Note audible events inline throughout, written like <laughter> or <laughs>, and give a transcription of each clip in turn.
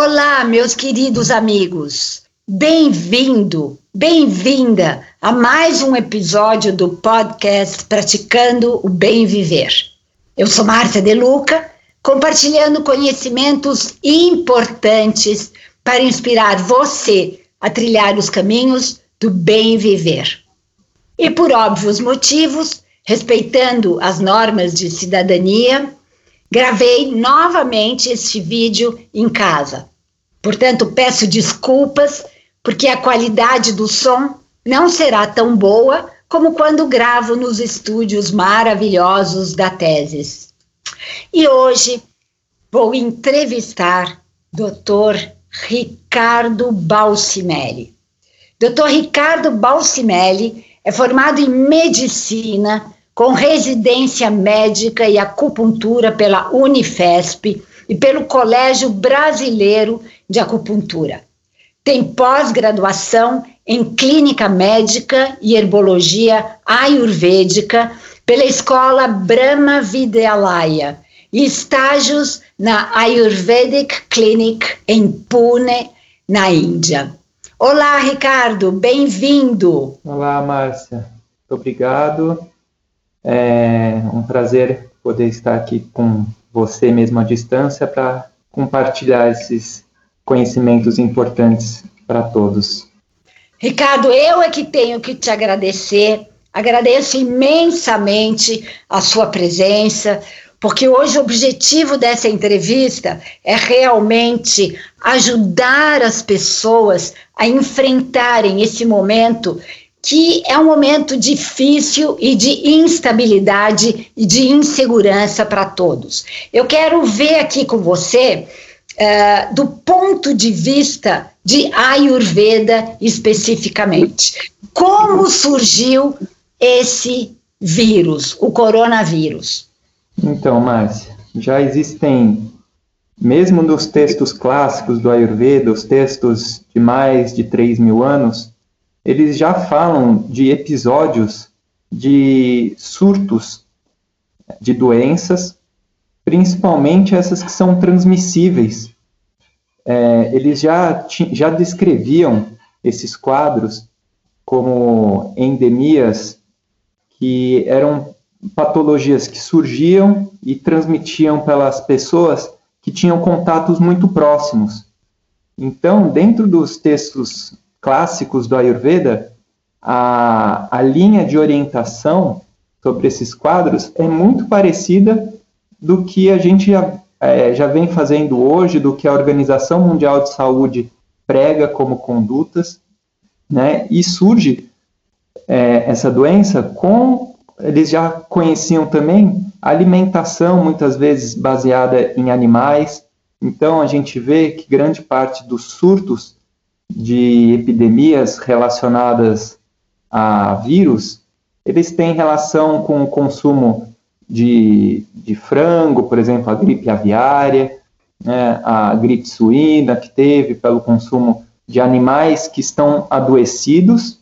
Olá, meus queridos amigos. Bem-vindo, bem-vinda a mais um episódio do podcast Praticando o Bem Viver. Eu sou Márcia De Luca, compartilhando conhecimentos importantes para inspirar você a trilhar os caminhos do bem viver. E por óbvios motivos, respeitando as normas de cidadania, Gravei novamente este vídeo em casa. Portanto, peço desculpas porque a qualidade do som não será tão boa como quando gravo nos estúdios maravilhosos da Teses. E hoje vou entrevistar Dr. Ricardo Balsimelli. Dr. Ricardo Balsimelli é formado em medicina com residência médica e acupuntura pela Unifesp e pelo Colégio Brasileiro de Acupuntura. Tem pós-graduação em Clínica Médica e Herbologia Ayurvédica pela Escola Brahma Vidyalaya e estágios na Ayurvedic Clinic em Pune, na Índia. Olá, Ricardo, bem-vindo. Olá, Márcia. Obrigado. É um prazer poder estar aqui com você mesmo à distância para compartilhar esses conhecimentos importantes para todos. Ricardo, eu é que tenho que te agradecer. Agradeço imensamente a sua presença, porque hoje o objetivo dessa entrevista é realmente ajudar as pessoas a enfrentarem esse momento que é um momento difícil e de instabilidade e de insegurança para todos. Eu quero ver aqui com você, uh, do ponto de vista de Ayurveda especificamente, como surgiu esse vírus, o coronavírus. Então, Márcia, já existem, mesmo nos textos clássicos do Ayurveda, os textos de mais de 3 mil anos, eles já falam de episódios de surtos de doenças, principalmente essas que são transmissíveis. É, eles já, já descreviam esses quadros como endemias que eram patologias que surgiam e transmitiam pelas pessoas que tinham contatos muito próximos. Então, dentro dos textos clássicos do Ayurveda, a, a linha de orientação sobre esses quadros é muito parecida do que a gente já, é, já vem fazendo hoje, do que a Organização Mundial de Saúde prega como condutas, né? E surge é, essa doença com eles já conheciam também alimentação muitas vezes baseada em animais. Então a gente vê que grande parte dos surtos de epidemias relacionadas a vírus, eles têm relação com o consumo de, de frango, por exemplo, a gripe aviária, né, a gripe suína que teve pelo consumo de animais que estão adoecidos,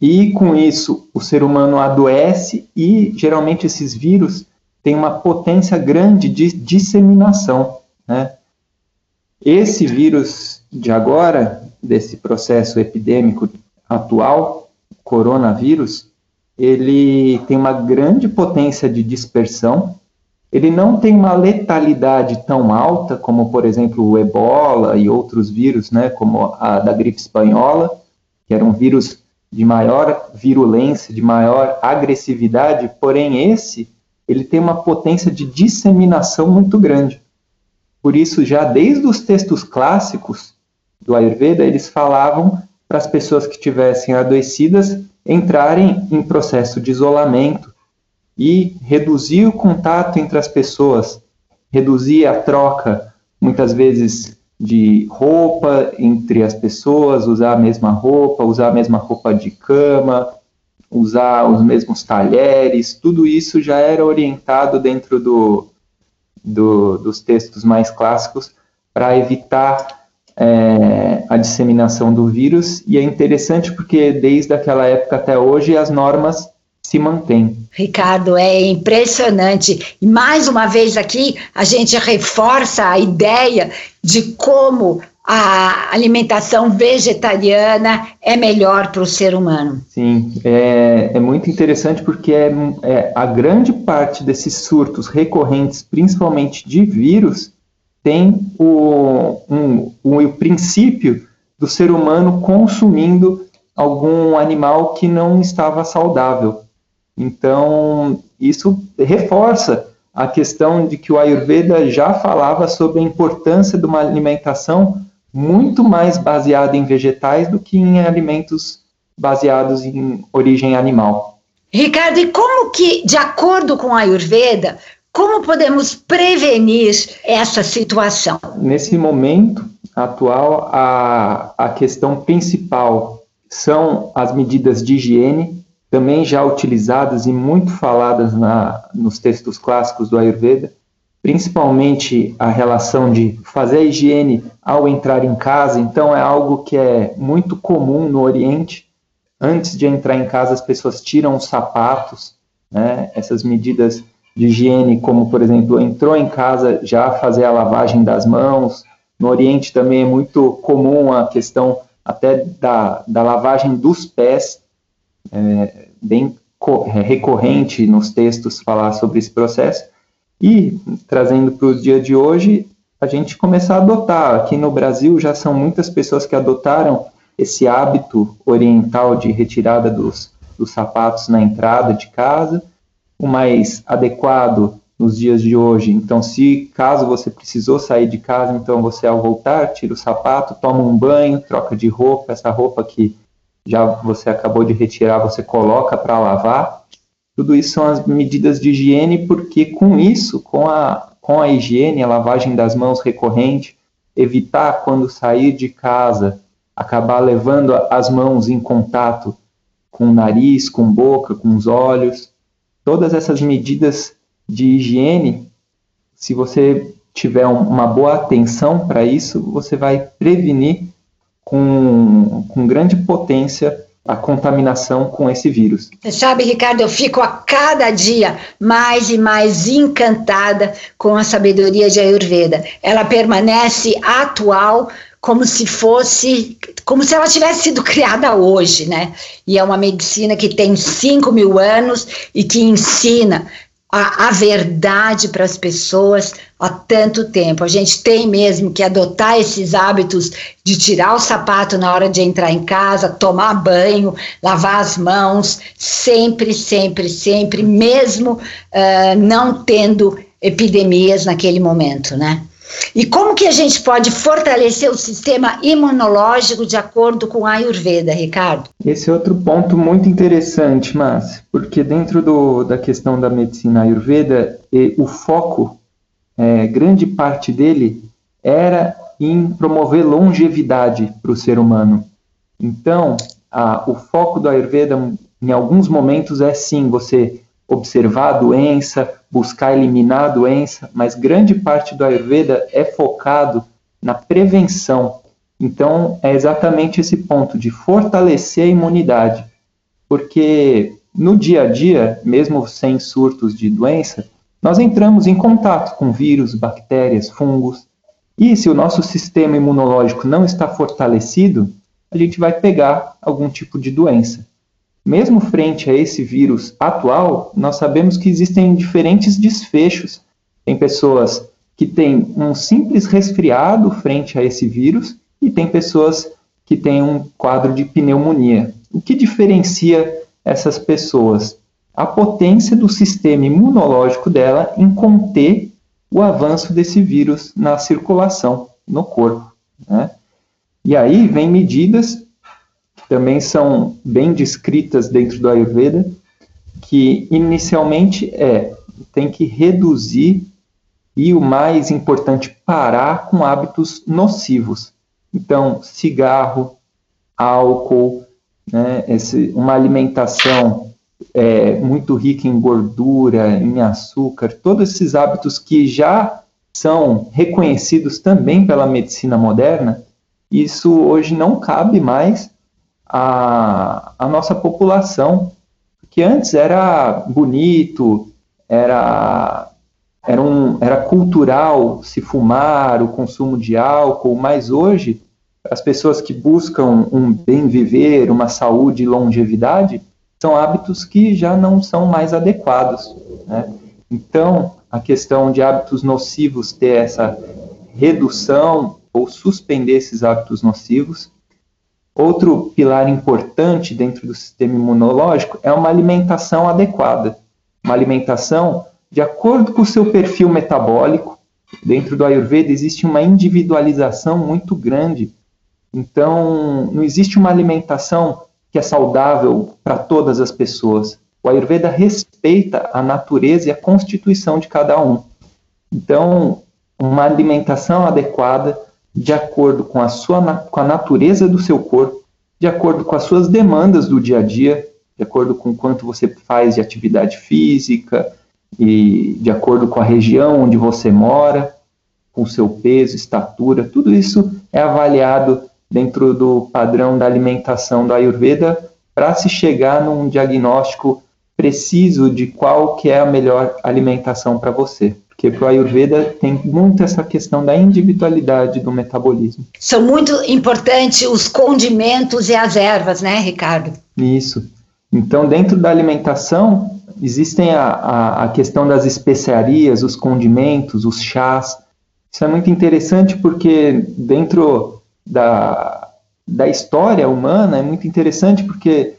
e com isso o ser humano adoece e geralmente esses vírus têm uma potência grande de disseminação. Né? Esse vírus de agora, desse processo epidêmico atual, coronavírus, ele tem uma grande potência de dispersão, ele não tem uma letalidade tão alta como, por exemplo, o ebola e outros vírus, né, como a da gripe espanhola, que era um vírus de maior virulência, de maior agressividade, porém esse, ele tem uma potência de disseminação muito grande. Por isso, já desde os textos clássicos, do Ayurveda, eles falavam para as pessoas que tivessem adoecidas entrarem em processo de isolamento e reduzir o contato entre as pessoas, reduzir a troca, muitas vezes de roupa entre as pessoas, usar a mesma roupa, usar a mesma roupa de cama, usar os mesmos talheres, tudo isso já era orientado dentro do, do dos textos mais clássicos para evitar é, a disseminação do vírus, e é interessante porque desde aquela época até hoje as normas se mantém. Ricardo, é impressionante. E mais uma vez aqui, a gente reforça a ideia de como a alimentação vegetariana é melhor para o ser humano. Sim, é, é muito interessante porque é, é, a grande parte desses surtos recorrentes, principalmente de vírus, tem o, um, o princípio do ser humano consumindo algum animal que não estava saudável. Então, isso reforça a questão de que o Ayurveda já falava sobre a importância de uma alimentação muito mais baseada em vegetais do que em alimentos baseados em origem animal. Ricardo, e como que, de acordo com a Ayurveda, como podemos prevenir essa situação? Nesse momento atual, a, a questão principal são as medidas de higiene, também já utilizadas e muito faladas na, nos textos clássicos do Ayurveda, principalmente a relação de fazer a higiene ao entrar em casa. Então, é algo que é muito comum no Oriente. Antes de entrar em casa, as pessoas tiram os sapatos, né? essas medidas de higiene, como, por exemplo, entrou em casa, já fazer a lavagem das mãos. No Oriente também é muito comum a questão até da, da lavagem dos pés, é, bem é, recorrente nos textos falar sobre esse processo. E, trazendo para o dia de hoje, a gente começar a adotar. Aqui no Brasil já são muitas pessoas que adotaram esse hábito oriental de retirada dos, dos sapatos na entrada de casa, o mais adequado nos dias de hoje. Então, se caso você precisou sair de casa, então você ao voltar tira o sapato, toma um banho, troca de roupa, essa roupa que já você acabou de retirar, você coloca para lavar tudo isso são as medidas de higiene, porque com isso, com a, com a higiene, a lavagem das mãos recorrente, evitar quando sair de casa, acabar levando as mãos em contato com o nariz, com boca, com os olhos. Todas essas medidas de higiene, se você tiver uma boa atenção para isso, você vai prevenir com, com grande potência a contaminação com esse vírus. Você sabe, Ricardo, eu fico a cada dia mais e mais encantada com a sabedoria de Ayurveda. Ela permanece atual como se fosse, como se ela tivesse sido <laughs> criada hoje, né? E é uma medicina que tem 5 mil anos e que ensina a, a verdade para as pessoas há tanto tempo. A gente tem mesmo que adotar esses hábitos de tirar o sapato na hora de entrar em casa, tomar banho, lavar as mãos, sempre, sempre, sempre, mesmo uh, não tendo epidemias naquele momento, né? E como que a gente pode fortalecer o sistema imunológico de acordo com a Ayurveda, Ricardo? Esse é outro ponto muito interessante, mas porque dentro do, da questão da medicina Ayurveda, o foco, é, grande parte dele, era em promover longevidade para o ser humano. Então, a, o foco do Ayurveda, em alguns momentos, é sim você observar a doença, buscar eliminar a doença, mas grande parte do Ayurveda é focado na prevenção. Então, é exatamente esse ponto de fortalecer a imunidade, porque no dia a dia, mesmo sem surtos de doença, nós entramos em contato com vírus, bactérias, fungos, e se o nosso sistema imunológico não está fortalecido, a gente vai pegar algum tipo de doença. Mesmo frente a esse vírus atual, nós sabemos que existem diferentes desfechos. Tem pessoas que têm um simples resfriado frente a esse vírus e tem pessoas que têm um quadro de pneumonia. O que diferencia essas pessoas? A potência do sistema imunológico dela em conter o avanço desse vírus na circulação no corpo. Né? E aí vem medidas também são bem descritas dentro do Ayurveda, que inicialmente é tem que reduzir e o mais importante parar com hábitos nocivos. Então, cigarro, álcool, né, esse, uma alimentação é, muito rica em gordura, em açúcar, todos esses hábitos que já são reconhecidos também pela medicina moderna, isso hoje não cabe mais a, a nossa população que antes era bonito, era era, um, era cultural se fumar, o consumo de álcool, mas hoje as pessoas que buscam um bem viver, uma saúde e longevidade, são hábitos que já não são mais adequados. Né? Então, a questão de hábitos nocivos ter essa redução ou suspender esses hábitos nocivos. Outro pilar importante dentro do sistema imunológico é uma alimentação adequada. Uma alimentação de acordo com o seu perfil metabólico. Dentro do Ayurveda existe uma individualização muito grande. Então, não existe uma alimentação que é saudável para todas as pessoas. O Ayurveda respeita a natureza e a constituição de cada um. Então, uma alimentação adequada, de acordo com a, sua, com a natureza do seu corpo, de acordo com as suas demandas do dia a dia, de acordo com quanto você faz de atividade física e de acordo com a região onde você mora, com seu peso, estatura, tudo isso é avaliado dentro do padrão da alimentação da Ayurveda para se chegar num diagnóstico preciso de qual que é a melhor alimentação para você. Porque para o Ayurveda tem muito essa questão da individualidade do metabolismo. São muito importantes os condimentos e as ervas, né, Ricardo? Isso. Então, dentro da alimentação, existem a, a, a questão das especiarias, os condimentos, os chás. Isso é muito interessante porque dentro da, da história humana é muito interessante porque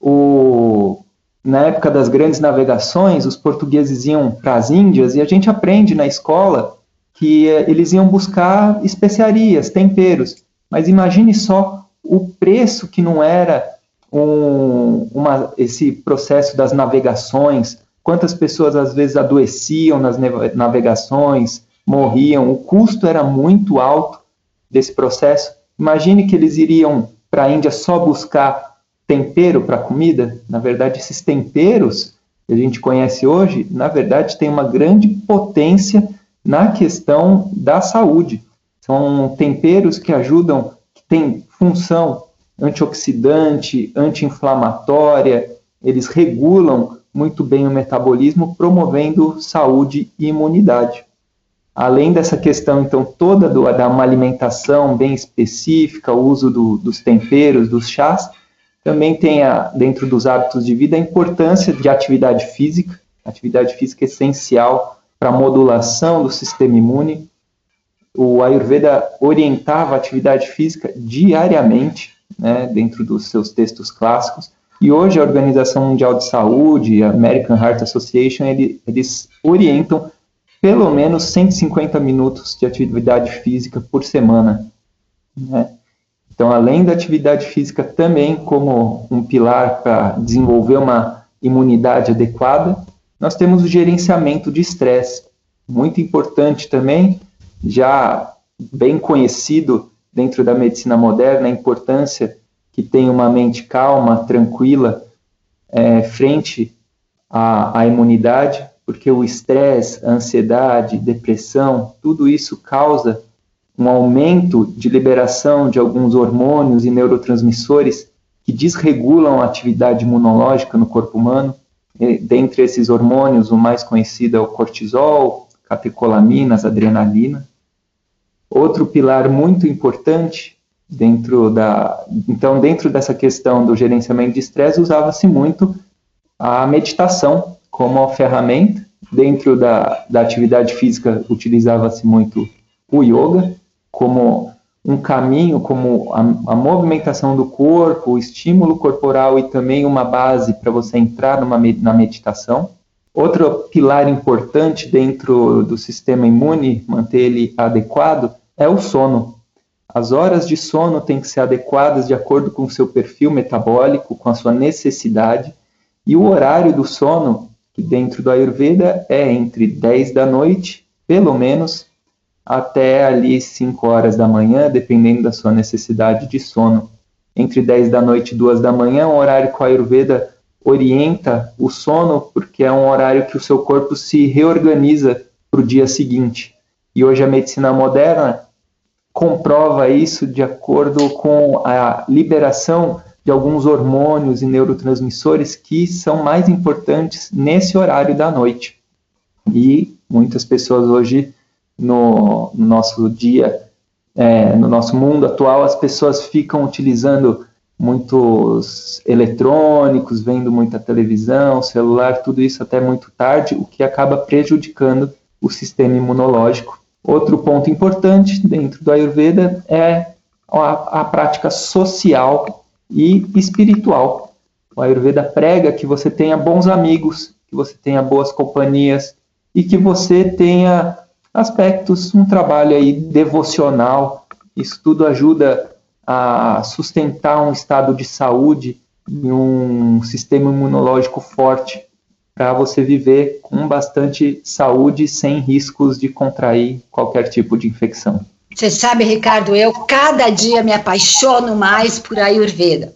o, na época das grandes navegações, os portugueses iam para as Índias e a gente aprende na escola que eh, eles iam buscar especiarias, temperos. Mas imagine só o preço que não era um, uma, esse processo das navegações, quantas pessoas às vezes adoeciam nas navegações, morriam, o custo era muito alto desse processo. Imagine que eles iriam para a Índia só buscar tempero para comida, na verdade, esses temperos que a gente conhece hoje, na verdade, tem uma grande potência na questão da saúde. São temperos que ajudam, que têm função antioxidante, anti-inflamatória, eles regulam muito bem o metabolismo, promovendo saúde e imunidade. Além dessa questão, então, toda do, da uma alimentação bem específica, o uso do, dos temperos, dos chás, também tem dentro dos hábitos de vida a importância de atividade física. atividade física essencial para a modulação do sistema imune. O Ayurveda orientava a atividade física diariamente, né, dentro dos seus textos clássicos. E hoje a Organização Mundial de Saúde, a American Heart Association, ele, eles orientam pelo menos 150 minutos de atividade física por semana. Né? Então, além da atividade física, também como um pilar para desenvolver uma imunidade adequada, nós temos o gerenciamento de estresse, muito importante também, já bem conhecido dentro da medicina moderna, a importância que tem uma mente calma, tranquila, é, frente à, à imunidade, porque o estresse, a ansiedade, depressão, tudo isso causa um aumento de liberação de alguns hormônios e neurotransmissores que desregulam a atividade imunológica no corpo humano. E, dentre esses hormônios, o mais conhecido é o cortisol, catecolaminas, adrenalina. Outro pilar muito importante dentro da, então dentro dessa questão do gerenciamento de estresse usava-se muito a meditação como ferramenta. Dentro da, da atividade física utilizava-se muito o yoga como um caminho, como a, a, movimentação do corpo, o estímulo corporal e também uma base para você entrar numa, na meditação. Outro pilar importante dentro do sistema imune, manter ele adequado, é o sono. As horas de sono têm que ser adequadas de acordo com o seu perfil metabólico, com a sua necessidade, e o horário do sono, que dentro do Ayurveda é entre 10 da noite, pelo menos, até ali 5 horas da manhã, dependendo da sua necessidade de sono. Entre 10 da noite e 2 da manhã, um horário que o Ayurveda orienta o sono, porque é um horário que o seu corpo se reorganiza para o dia seguinte. E hoje a medicina moderna comprova isso de acordo com a liberação de alguns hormônios e neurotransmissores que são mais importantes nesse horário da noite. E muitas pessoas hoje, no, no nosso dia, é, no nosso mundo atual, as pessoas ficam utilizando muitos eletrônicos, vendo muita televisão, celular, tudo isso até muito tarde, o que acaba prejudicando o sistema imunológico. Outro ponto importante dentro do Ayurveda é a, a prática social e espiritual. O Ayurveda prega que você tenha bons amigos, que você tenha boas companhias e que você tenha aspectos, um trabalho aí devocional. Isso tudo ajuda a sustentar um estado de saúde e um sistema imunológico forte para você viver com bastante saúde sem riscos de contrair qualquer tipo de infecção. Você sabe, Ricardo, eu cada dia me apaixono mais por Ayurveda.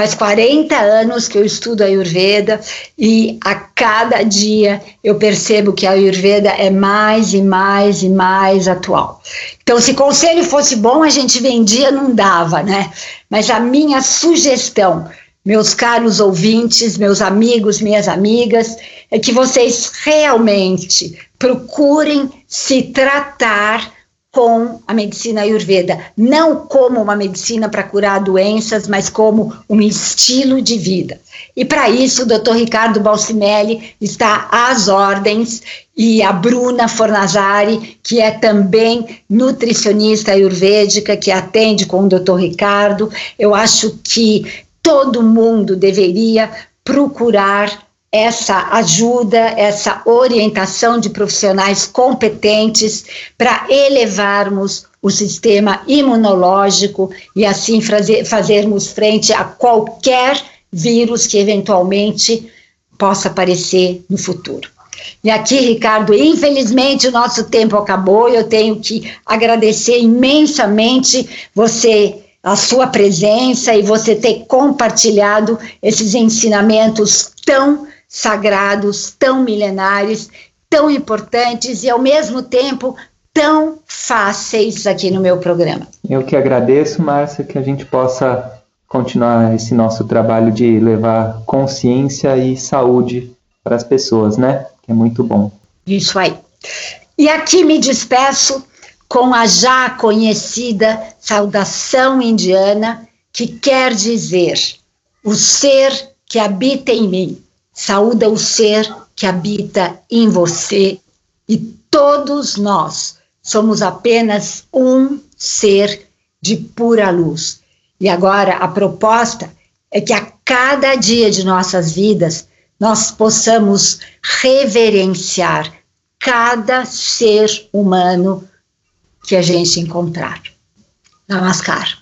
Faz 40 anos que eu estudo Ayurveda e a cada dia eu percebo que a Ayurveda é mais e mais e mais atual. Então, se conselho fosse bom, a gente vendia, não dava, né? Mas a minha sugestão, meus caros ouvintes, meus amigos, minhas amigas, é que vocês realmente procurem se tratar com a medicina ayurveda, não como uma medicina para curar doenças, mas como um estilo de vida. E para isso, o Dr. Ricardo Balsimelli está às ordens e a Bruna Fornazari, que é também nutricionista ayurvédica, que atende com o Dr. Ricardo. Eu acho que todo mundo deveria procurar essa ajuda, essa orientação de profissionais competentes para elevarmos o sistema imunológico e assim fazer, fazermos frente a qualquer vírus que eventualmente possa aparecer no futuro. E aqui, Ricardo, infelizmente o nosso tempo acabou, eu tenho que agradecer imensamente você a sua presença e você ter compartilhado esses ensinamentos tão sagrados, tão milenares, tão importantes e ao mesmo tempo tão fáceis aqui no meu programa. Eu que agradeço, Márcia, que a gente possa continuar esse nosso trabalho de levar consciência e saúde para as pessoas, né? Que é muito bom. Isso aí. E aqui me despeço com a já conhecida saudação indiana, que quer dizer: o ser que habita em mim saúda o ser que habita em você e todos nós somos apenas um ser de pura luz. E agora a proposta é que a cada dia de nossas vidas nós possamos reverenciar cada ser humano que a gente encontrar. Namaskar.